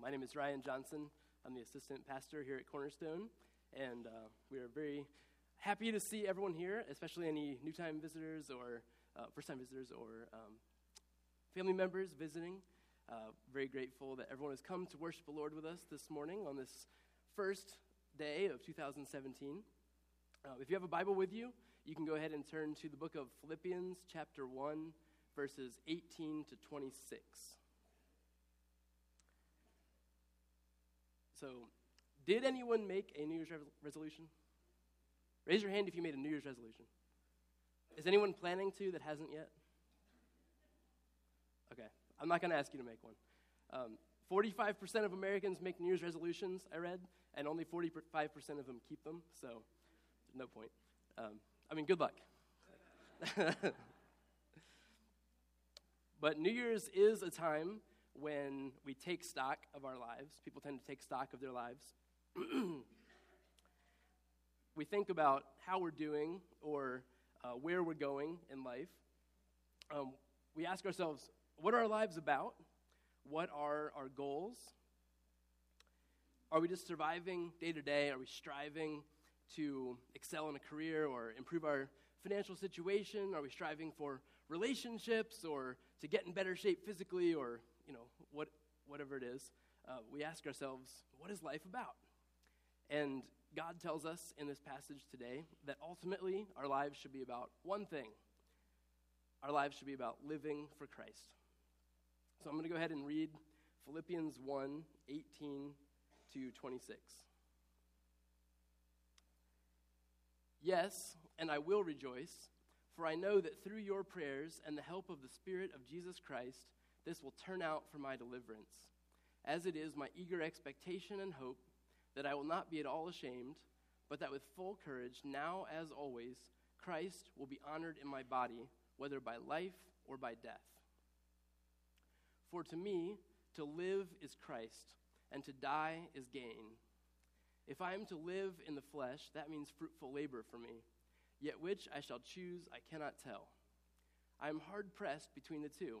My name is Ryan Johnson. I'm the assistant pastor here at Cornerstone, and uh, we are very happy to see everyone here, especially any new time visitors or uh, first time visitors or um, family members visiting. Uh, very grateful that everyone has come to worship the Lord with us this morning on this first day of 2017. Uh, if you have a Bible with you, you can go ahead and turn to the book of Philippians, chapter 1, verses 18 to 26. So, did anyone make a New Year's re- resolution? Raise your hand if you made a New Year's resolution. Is anyone planning to that hasn't yet? Okay, I'm not going to ask you to make one. Um, 45% of Americans make New Year's resolutions, I read, and only 45% of them keep them, so no point. Um, I mean, good luck. but New Year's is a time when we take stock of our lives. People tend to take stock of their lives. we think about how we're doing or uh, where we're going in life. Um, we ask ourselves, what are our lives about? What are our goals? Are we just surviving day to day? Are we striving to excel in a career or improve our financial situation? Are we striving for relationships or to get in better shape physically or you know, what, whatever it is, uh, we ask ourselves, what is life about? And God tells us in this passage today that ultimately our lives should be about one thing our lives should be about living for Christ. So I'm going to go ahead and read Philippians 1 18 to 26. Yes, and I will rejoice, for I know that through your prayers and the help of the Spirit of Jesus Christ, this will turn out for my deliverance. As it is my eager expectation and hope that I will not be at all ashamed, but that with full courage, now as always, Christ will be honored in my body, whether by life or by death. For to me, to live is Christ, and to die is gain. If I am to live in the flesh, that means fruitful labor for me. Yet which I shall choose, I cannot tell. I am hard pressed between the two.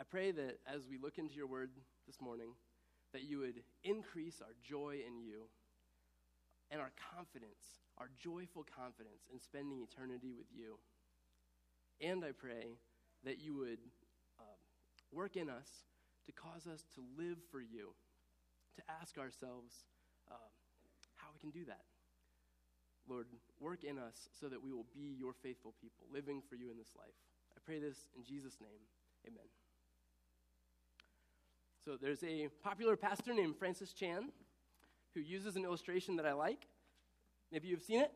I pray that as we look into your word this morning, that you would increase our joy in you and our confidence, our joyful confidence in spending eternity with you. And I pray that you would um, work in us to cause us to live for you, to ask ourselves um, how we can do that. Lord, work in us so that we will be your faithful people, living for you in this life. I pray this in Jesus' name. Amen. So there's a popular pastor named Francis Chan who uses an illustration that I like. Maybe you've seen it.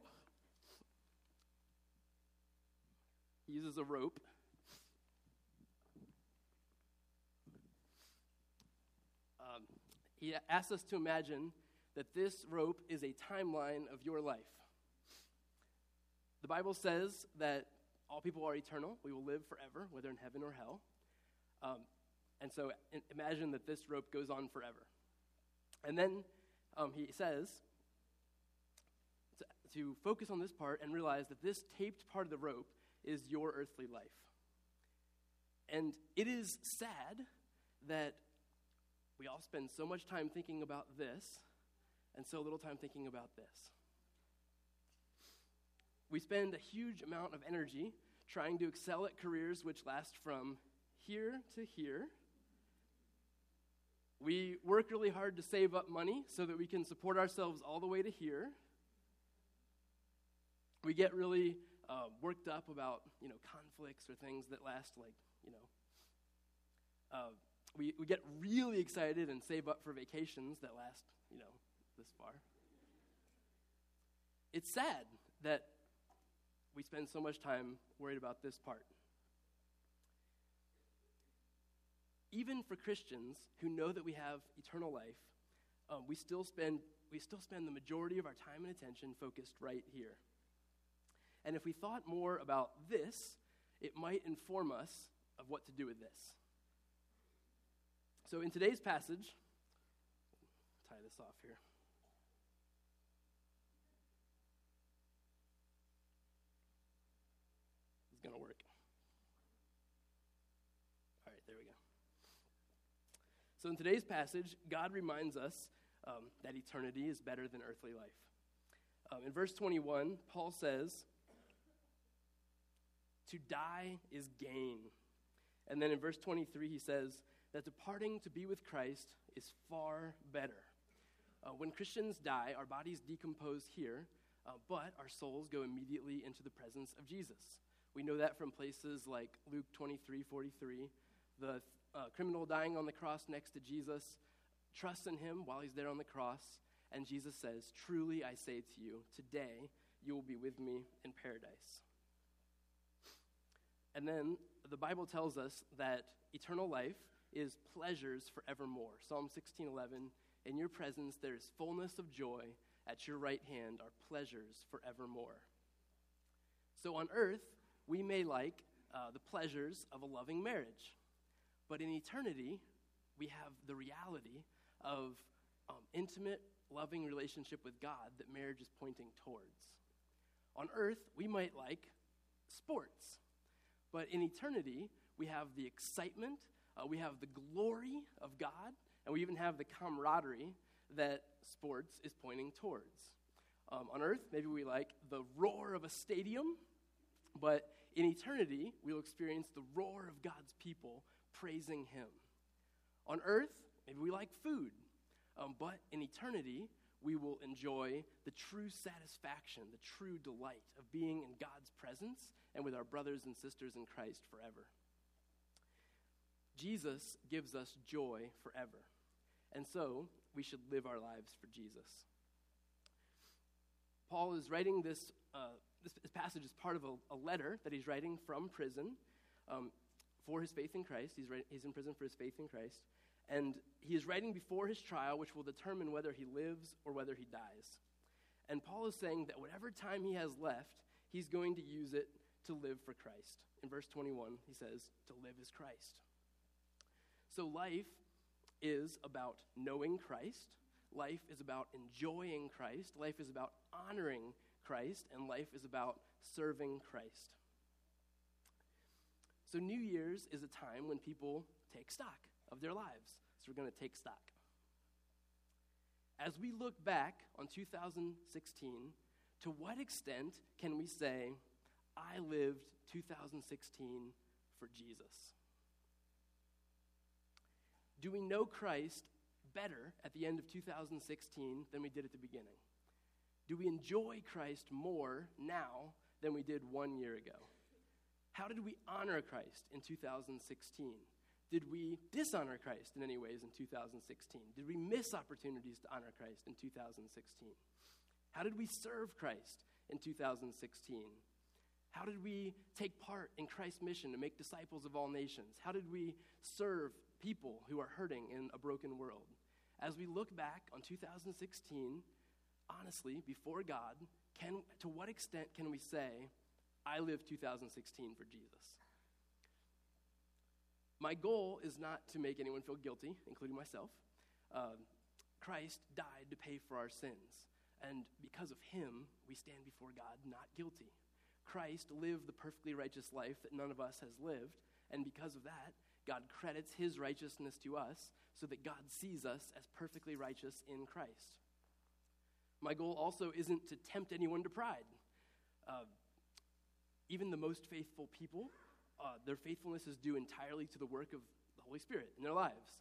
He uses a rope. Um, he asks us to imagine that this rope is a timeline of your life. The Bible says that all people are eternal. We will live forever, whether in heaven or hell. Um, and so imagine that this rope goes on forever. And then um, he says to, to focus on this part and realize that this taped part of the rope is your earthly life. And it is sad that we all spend so much time thinking about this and so little time thinking about this. We spend a huge amount of energy trying to excel at careers which last from here to here we work really hard to save up money so that we can support ourselves all the way to here. We get really uh, worked up about, you know, conflicts or things that last like, you know, uh, we, we get really excited and save up for vacations that last, you know, this far. It's sad that we spend so much time worried about this part. Even for Christians who know that we have eternal life, um, we, still spend, we still spend the majority of our time and attention focused right here. And if we thought more about this, it might inform us of what to do with this. So in today's passage, tie this off here. It's going to work. All right, there we go. So in today's passage, God reminds us um, that eternity is better than earthly life. Um, in verse 21, Paul says, To die is gain. And then in verse 23, he says, that departing to be with Christ is far better. Uh, when Christians die, our bodies decompose here, uh, but our souls go immediately into the presence of Jesus. We know that from places like Luke 23 43. The uh, criminal dying on the cross next to Jesus trusts in him while he's there on the cross, and Jesus says, Truly I say to you, today you will be with me in paradise. And then the Bible tells us that eternal life is pleasures forevermore. Psalm 16:11, in your presence there is fullness of joy, at your right hand are pleasures forevermore. So on earth, we may like uh, the pleasures of a loving marriage. But in eternity, we have the reality of um, intimate, loving relationship with God that marriage is pointing towards. On earth, we might like sports. But in eternity, we have the excitement uh, we have the glory of God, and we even have the camaraderie that sports is pointing towards. Um, on earth, maybe we like the roar of a stadium, but in eternity, we'll experience the roar of God's people praising Him. On earth, maybe we like food, um, but in eternity, we will enjoy the true satisfaction, the true delight of being in God's presence and with our brothers and sisters in Christ forever. Jesus gives us joy forever. And so, we should live our lives for Jesus. Paul is writing this, uh, this, passage is part of a, a, letter that he's writing from prison um, for his faith in Christ. He's, he's in prison for his faith in Christ. And he is writing before his trial, which will determine whether he lives or whether he dies. And Paul is saying that whatever time he has left, he's going to use it to live for Christ. In verse 21, he says, To live is Christ. So life is about knowing Christ, life is about enjoying Christ, life is about honoring Christ, and life is about serving Christ. So, New Year's is a time when people take stock of their lives. So, we're going to take stock. As we look back on 2016, to what extent can we say, I lived 2016 for Jesus? Do we know Christ better at the end of 2016 than we did at the beginning? Do we enjoy Christ more now than we did one year ago? How did we honor Christ in 2016? Did we dishonor Christ in any ways in 2016? Did we miss opportunities to honor Christ in 2016? How did we serve Christ in 2016? How did we take part in Christ's mission to make disciples of all nations? How did we serve people who are hurting in a broken world. As we look back on 2016, honestly, before God, can, to what extent can we say, I live 2016 for Jesus? My goal is not to make anyone feel guilty, including myself. Uh, Christ died to pay for our sins. And because of him, we stand before God not guilty. Christ lived the perfectly righteous life that none of us has lived. And because of that, God credits his righteousness to us so that God sees us as perfectly righteous in Christ. My goal also isn't to tempt anyone to pride. Uh, even the most faithful people, uh, their faithfulness is due entirely to the work of the Holy Spirit in their lives.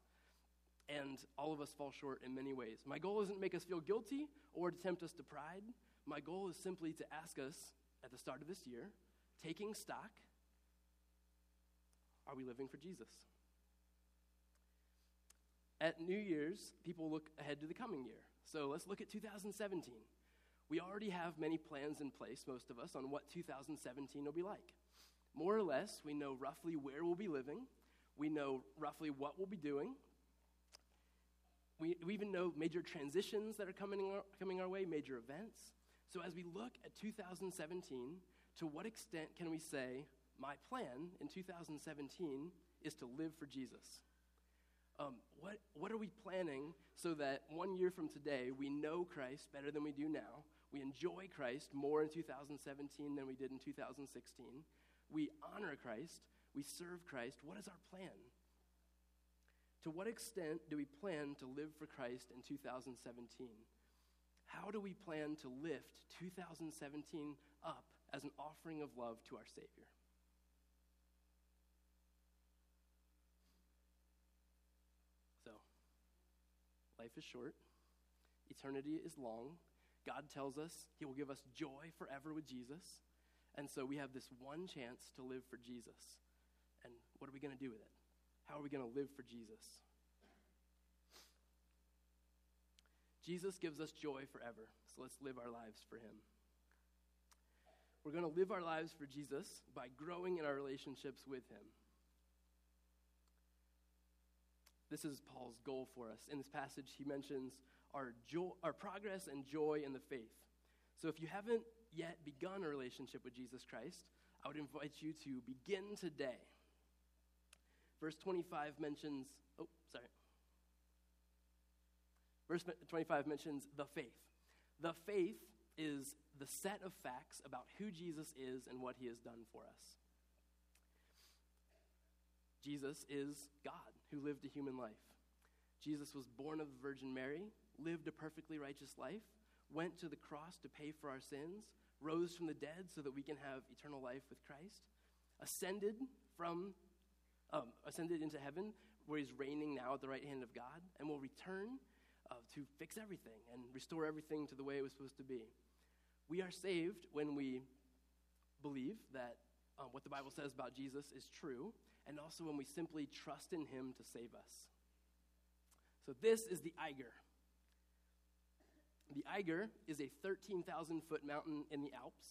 And all of us fall short in many ways. My goal isn't to make us feel guilty or to tempt us to pride. My goal is simply to ask us at the start of this year, taking stock are we living for Jesus? At New Year's, people look ahead to the coming year. So let's look at 2017. We already have many plans in place, most of us, on what 2017 will be like. More or less, we know roughly where we'll be living, we know roughly what we'll be doing. we, we even know major transitions that are coming our, coming our way, major events. So as we look at 2017, to what extent can we say, my plan in 2017 is to live for Jesus? Um, what, what are we planning so that one year from today we know Christ better than we do now? We enjoy Christ more in 2017 than we did in 2016. We honor Christ. We serve Christ. What is our plan? To what extent do we plan to live for Christ in 2017? How do we plan to lift 2017 up as an offering of love to our Savior? So, life is short, eternity is long. God tells us He will give us joy forever with Jesus. And so we have this one chance to live for Jesus. And what are we going to do with it? How are we going to live for Jesus? Jesus gives us joy forever, so let's live our lives for Him. We're going to live our lives for Jesus by growing in our relationships with Him. This is Paul's goal for us. In this passage, he mentions our, joy, our progress and joy in the faith. So if you haven't yet begun a relationship with Jesus Christ, I would invite you to begin today. Verse 25 mentions, oh, sorry. Verse 25 mentions the faith. The faith is the set of facts about who Jesus is and what he has done for us. Jesus is God who lived a human life. Jesus was born of the Virgin Mary, lived a perfectly righteous life, went to the cross to pay for our sins, rose from the dead so that we can have eternal life with Christ, ascended from um, ascended into heaven where he's reigning now at the right hand of God, and will return uh, to fix everything and restore everything to the way it was supposed to be. We are saved when we believe that um, what the Bible says about Jesus is true, and also when we simply trust in him to save us. So, this is the Eiger. The Eiger is a 13,000 foot mountain in the Alps.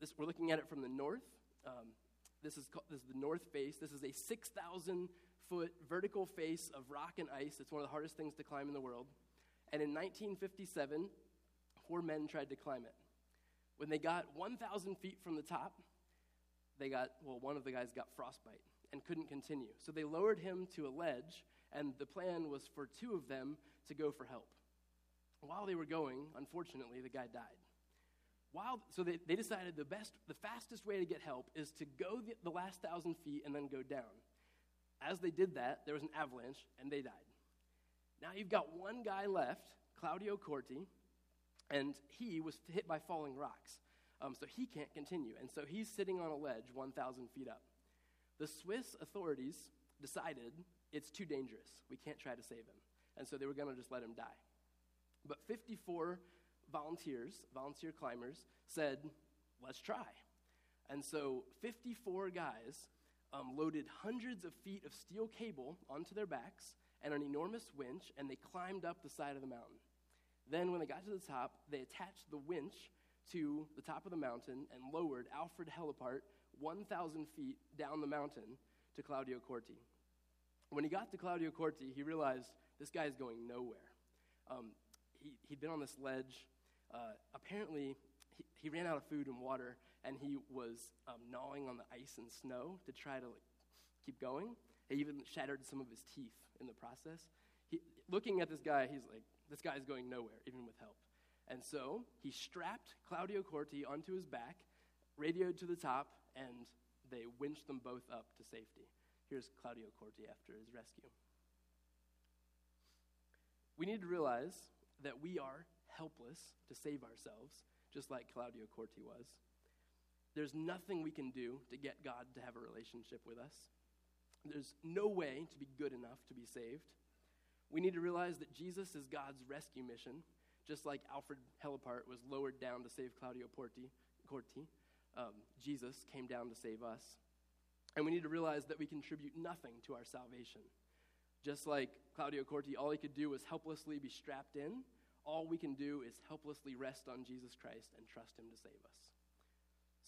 This, we're looking at it from the north. Um, this, is called, this is the north face. This is a 6,000 foot vertical face of rock and ice. It's one of the hardest things to climb in the world. And in 1957, four men tried to climb it. When they got 1,000 feet from the top, they got, well, one of the guys got frostbite and couldn't continue. So they lowered him to a ledge, and the plan was for two of them to go for help. While they were going, unfortunately, the guy died. While, so they, they decided the best, the fastest way to get help is to go the, the last thousand feet and then go down. As they did that, there was an avalanche and they died. Now you've got one guy left, Claudio Corti, and he was hit by falling rocks. Um, so he can't continue. And so he's sitting on a ledge 1,000 feet up. The Swiss authorities decided it's too dangerous. We can't try to save him. And so they were going to just let him die. But 54 volunteers, volunteer climbers, said, let's try. And so 54 guys um, loaded hundreds of feet of steel cable onto their backs and an enormous winch, and they climbed up the side of the mountain. Then, when they got to the top, they attached the winch to the top of the mountain and lowered Alfred Hellepart 1,000 feet down the mountain to Claudio Corti. When he got to Claudio Corti, he realized this guy is going nowhere. Um, he, he'd been on this ledge. Uh, apparently, he, he, ran out of food and water, and he was um, gnawing on the ice and snow to try to like, keep going. He even shattered some of his teeth in the process. He, looking at this guy, he's like, this guy's going nowhere, even with help. And so he strapped Claudio Corti onto his back, radioed to the top, and they winched them both up to safety. Here's Claudio Corti after his rescue. We need to realize that we are helpless to save ourselves, just like Claudio Corti was. There's nothing we can do to get God to have a relationship with us. There's no way to be good enough to be saved. We need to realize that Jesus is God's rescue mission, just like Alfred Hellepart was lowered down to save Claudio Porti, Corti. Um, Jesus came down to save us. And we need to realize that we contribute nothing to our salvation. Just like Claudio Corti, all he could do was helplessly be strapped in. All we can do is helplessly rest on Jesus Christ and trust him to save us.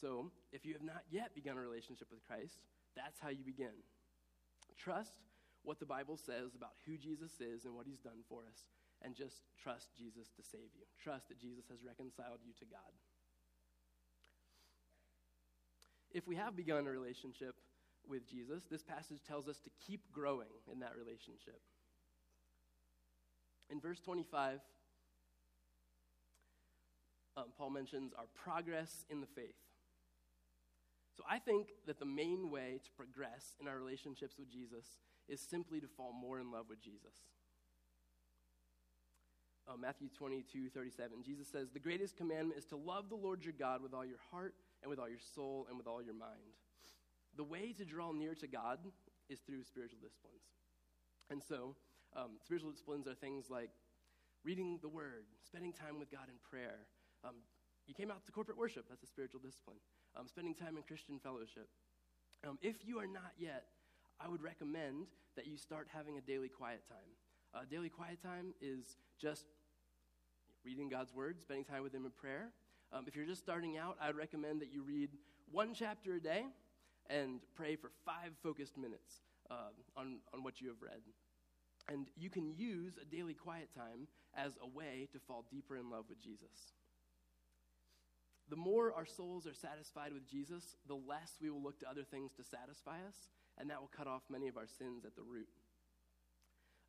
So, if you have not yet begun a relationship with Christ, that's how you begin. Trust what the Bible says about who Jesus is and what he's done for us, and just trust Jesus to save you. Trust that Jesus has reconciled you to God. If we have begun a relationship with Jesus, this passage tells us to keep growing in that relationship. In verse 25, um, Paul mentions our progress in the faith. So I think that the main way to progress in our relationships with Jesus is simply to fall more in love with Jesus. Uh, Matthew 22, 37, Jesus says, The greatest commandment is to love the Lord your God with all your heart and with all your soul and with all your mind. The way to draw near to God is through spiritual disciplines. And so, um, spiritual disciplines are things like reading the Word, spending time with God in prayer. Um, you came out to corporate worship, that's a spiritual discipline. Um, spending time in Christian fellowship. Um, if you are not yet, I would recommend that you start having a daily quiet time. Uh, daily quiet time is just reading God's Word, spending time with Him in prayer. Um, if you're just starting out, I'd recommend that you read one chapter a day and pray for five focused minutes uh, on, on what you have read. And you can use a daily quiet time as a way to fall deeper in love with Jesus. The more our souls are satisfied with Jesus, the less we will look to other things to satisfy us, and that will cut off many of our sins at the root.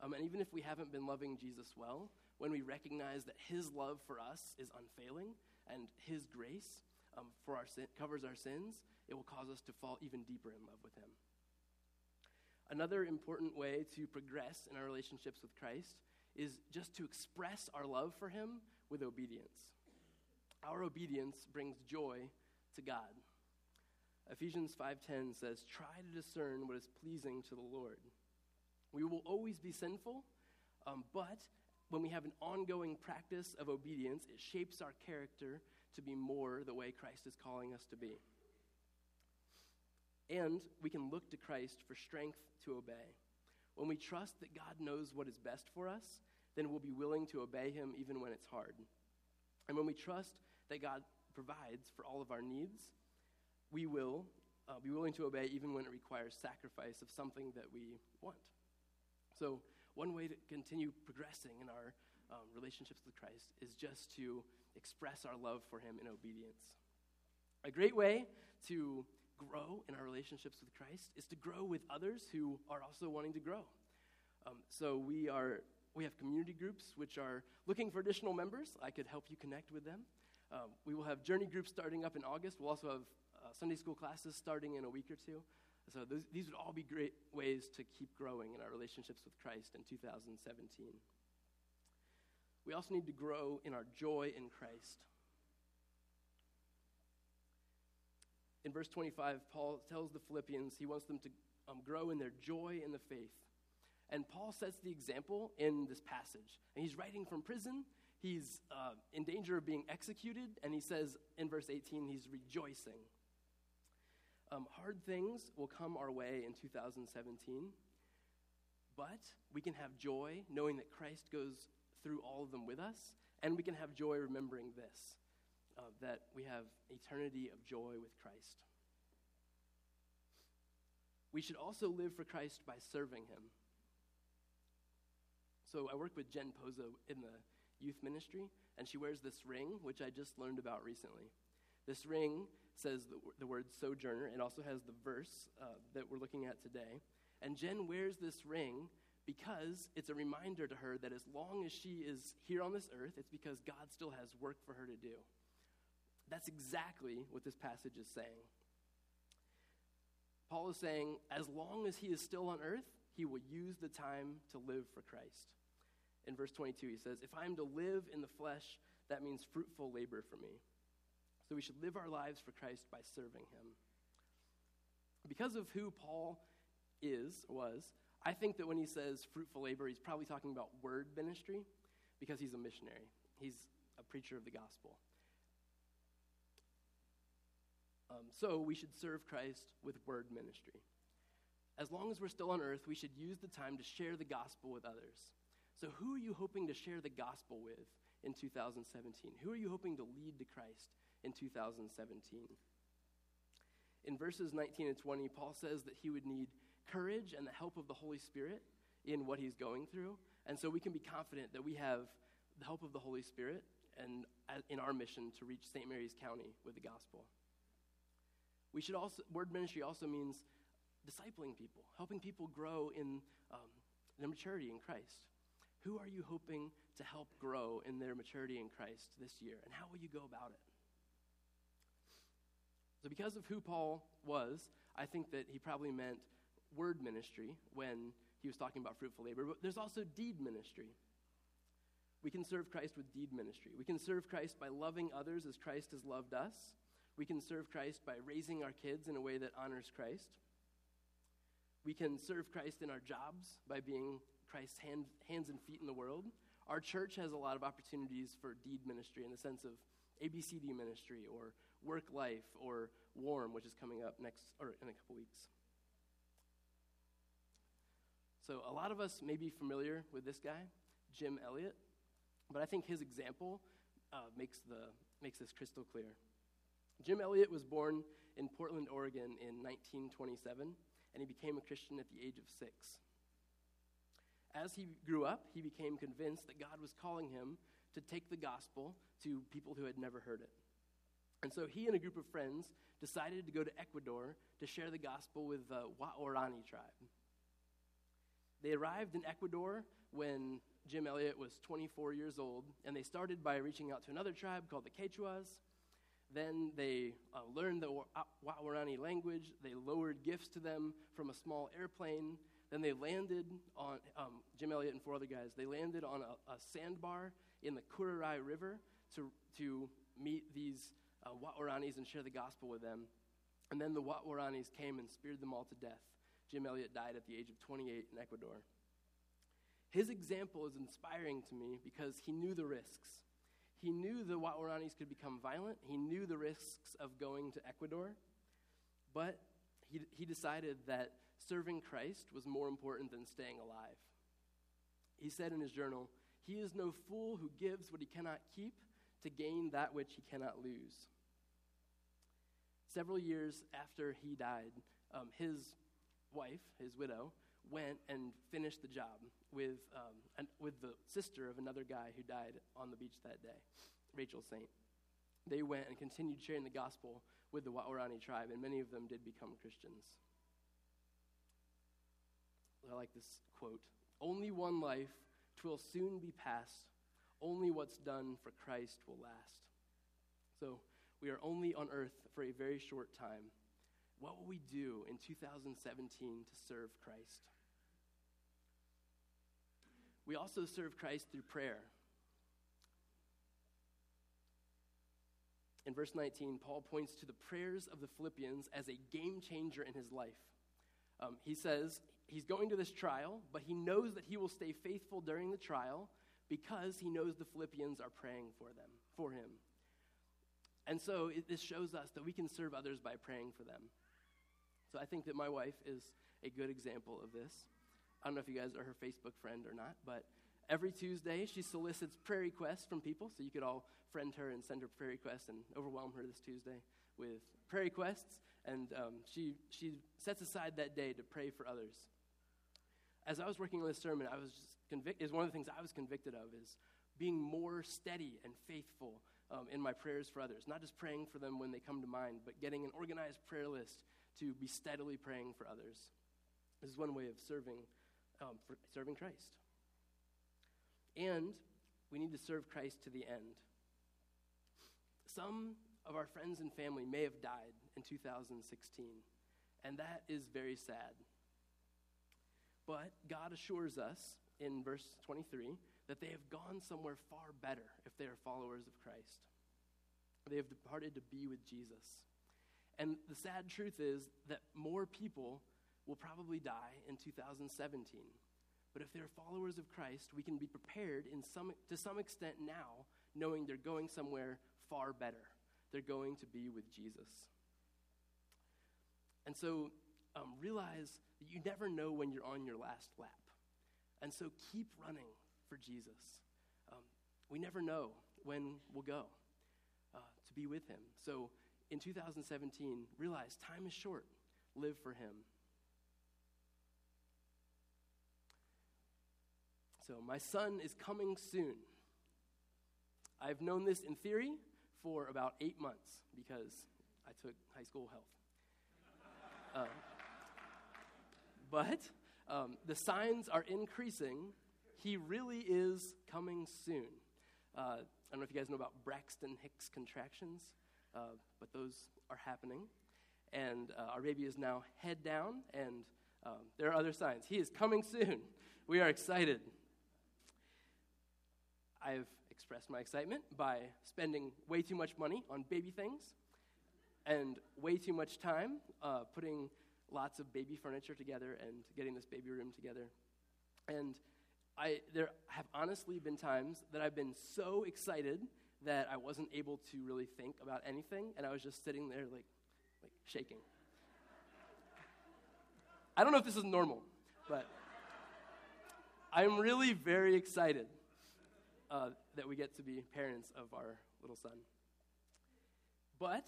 Um, and even if we haven't been loving Jesus well, when we recognize that his love for us is unfailing and his grace um, for our sin, covers our sins, it will cause us to fall even deeper in love with him. Another important way to progress in our relationships with Christ is just to express our love for him with obedience. Our obedience brings joy to God. Ephesians 5:10 says, "Try to discern what is pleasing to the Lord." We will always be sinful, um, but when we have an ongoing practice of obedience, it shapes our character to be more the way Christ is calling us to be. And we can look to Christ for strength to obey. When we trust that God knows what is best for us, then we'll be willing to obey Him even when it's hard. And when we trust that God provides for all of our needs, we will uh, be willing to obey even when it requires sacrifice of something that we want. So, one way to continue progressing in our um, relationships with Christ is just to express our love for Him in obedience. A great way to grow in our relationships with Christ is to grow with others who are also wanting to grow. Um, so we are we have community groups which are looking for additional members. I could help you connect with them. Um, we will have journey groups starting up in August. We'll also have uh, Sunday school classes starting in a week or two. So those, these would all be great ways to keep growing in our relationships with Christ in 2017. We also need to grow in our joy in Christ. In verse 25, Paul tells the Philippians he wants them to um, grow in their joy in the faith. And Paul sets the example in this passage. And he's writing from prison. He's uh, in danger of being executed. And he says in verse 18, he's rejoicing. Um, hard things will come our way in 2017, but we can have joy knowing that Christ goes through all of them with us, and we can have joy remembering this uh, that we have eternity of joy with Christ. We should also live for Christ by serving Him. So I work with Jen Pozo in the youth ministry, and she wears this ring, which I just learned about recently. This ring says the, the word sojourner. It also has the verse uh, that we're looking at today. And Jen wears this ring because it's a reminder to her that as long as she is here on this earth, it's because God still has work for her to do. That's exactly what this passage is saying. Paul is saying, as long as he is still on earth, he will use the time to live for Christ. In verse 22, he says, If I am to live in the flesh, that means fruitful labor for me. So we should live our lives for Christ by serving him. Because of who Paul is, was, I think that when he says fruitful labor, he's probably talking about word ministry because he's a missionary. He's a preacher of the gospel. Um, so we should serve Christ with word ministry. As long as we're still on earth, we should use the time to share the gospel with others. So, who are you hoping to share the gospel with in 2017? Who are you hoping to lead to Christ in 2017. In verses 19 and 20, Paul says that he would need courage and the help of the Holy Spirit in what he's going through. And so we can be confident that we have the help of the Holy Spirit and in our mission to reach St. Mary's County with the gospel. We should also, word ministry also means discipling people, helping people grow in um, their maturity in Christ. Who are you hoping to help grow in their maturity in Christ this year, and how will you go about it? So, because of who Paul was, I think that he probably meant word ministry when he was talking about fruitful labor, but there's also deed ministry. We can serve Christ with deed ministry. We can serve Christ by loving others as Christ has loved us. We can serve Christ by raising our kids in a way that honors Christ. We can serve Christ in our jobs by being Christ's hand, hands and feet in the world. Our church has a lot of opportunities for deed ministry in the sense of ABCD ministry or work life or warm, which is coming up next or in a couple weeks. So a lot of us may be familiar with this guy, Jim Elliot, but I think his example uh, makes, the, makes this crystal clear. Jim Elliot was born in Portland, Oregon in 1927, and he became a Christian at the age of six. As he grew up, he became convinced that God was calling him to take the gospel to people who had never heard it. And so he and a group of friends decided to go to Ecuador to share the gospel with the Waorani tribe. They arrived in Ecuador when Jim Elliot was 24 years old, and they started by reaching out to another tribe called the Quechuas. Then they uh, learned the Waorani language. They lowered gifts to them from a small airplane. Then they landed on, um, Jim Elliot and four other guys, they landed on a, a sandbar in the Curaray River to, to meet these uh, Waoranis and share the gospel with them. And then the Waoranis came and speared them all to death. Jim Elliot died at the age of 28 in Ecuador. His example is inspiring to me because he knew the risks. He knew the Waoranis could become violent. He knew the risks of going to Ecuador. But he, he decided that serving Christ was more important than staying alive. He said in his journal, He is no fool who gives what he cannot keep to gain that which he cannot lose. Several years after he died, um, his wife, his widow, went and finished the job with, um, an, with the sister of another guy who died on the beach that day, Rachel Saint. They went and continued sharing the gospel with the Waorani tribe, and many of them did become Christians. I like this quote Only one life, twill soon be past. Only what's done for Christ will last. So, we are only on earth for a very short time. What will we do in 2017 to serve Christ? We also serve Christ through prayer. In verse 19, Paul points to the prayers of the Philippians as a game changer in his life. Um, he says he's going to this trial, but he knows that he will stay faithful during the trial because he knows the Philippians are praying for them, for him. And so it, this shows us that we can serve others by praying for them. So I think that my wife is a good example of this. I don't know if you guys are her Facebook friend or not, but every Tuesday she solicits prayer requests from people, so you could all friend her and send her prayer requests and overwhelm her this Tuesday with prayer requests. And um, she, she sets aside that day to pray for others. As I was working on this sermon, I was just convicted, is one of the things I was convicted of is being more steady and faithful um, in my prayers for others. Not just praying for them when they come to mind, but getting an organized prayer list to be steadily praying for others. This is one way of serving, um, serving Christ. And we need to serve Christ to the end. Some of our friends and family may have died in 2016, and that is very sad. But God assures us in verse 23 that they have gone somewhere far better if they are followers of Christ. They have departed to be with Jesus. And the sad truth is that more people will probably die in 2017. But if they're followers of Christ, we can be prepared in some, to some extent now, knowing they're going somewhere far better. They're going to be with Jesus. And so um, realize that you never know when you're on your last lap. And so keep running for Jesus. Um, we never know when we'll go uh, to be with him. So in 2017, realize time is short. Live for Him. So, my son is coming soon. I've known this in theory for about eight months because I took high school health. Uh, but um, the signs are increasing. He really is coming soon. Uh, I don't know if you guys know about Braxton Hicks contractions uh, but those are happening. And uh, our baby is now head down, and um, there are other signs. He is coming soon. We are excited. I've expressed my excitement by spending way too much money on baby things and way too much time uh, putting lots of baby furniture together and getting this baby room together. And I, there have honestly been times that I've been so excited that I wasn't able to really think about anything, and I was just sitting there like, like shaking. I don't know if this is normal, but I'm really very excited uh, that we get to be parents of our little son. But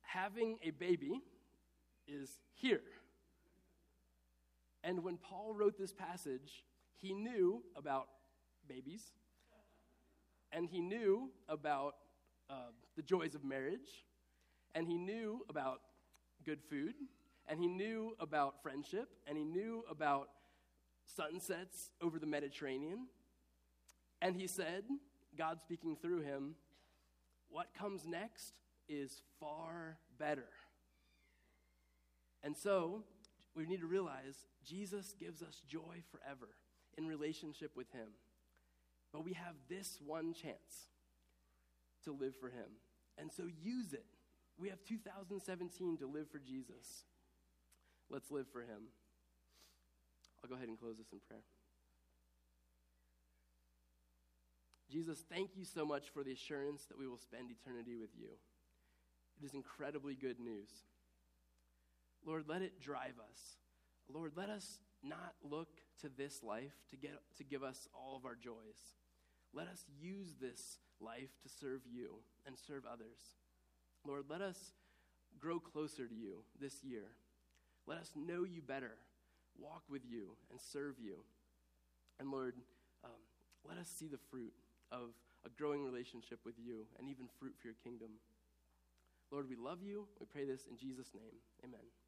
having a baby is here. And when Paul wrote this passage, he knew about babies, and he knew about uh, the joys of marriage, and he knew about good food, and he knew about friendship, and he knew about sunsets over the Mediterranean. And he said, God speaking through him, what comes next is far better. And so, we need to realize Jesus gives us joy forever in relationship with Him. But we have this one chance to live for Him. And so, use it. We have 2017 to live for Jesus. Let's live for Him. I'll go ahead and close this in prayer. Jesus, thank you so much for the assurance that we will spend eternity with you. It is incredibly good news. Lord, let it drive us. Lord, let us not look to this life to, get, to give us all of our joys. Let us use this life to serve you and serve others. Lord, let us grow closer to you this year. Let us know you better, walk with you, and serve you. And Lord, um, let us see the fruit of a growing relationship with you and even fruit for your kingdom. Lord, we love you. We pray this in Jesus' name. Amen.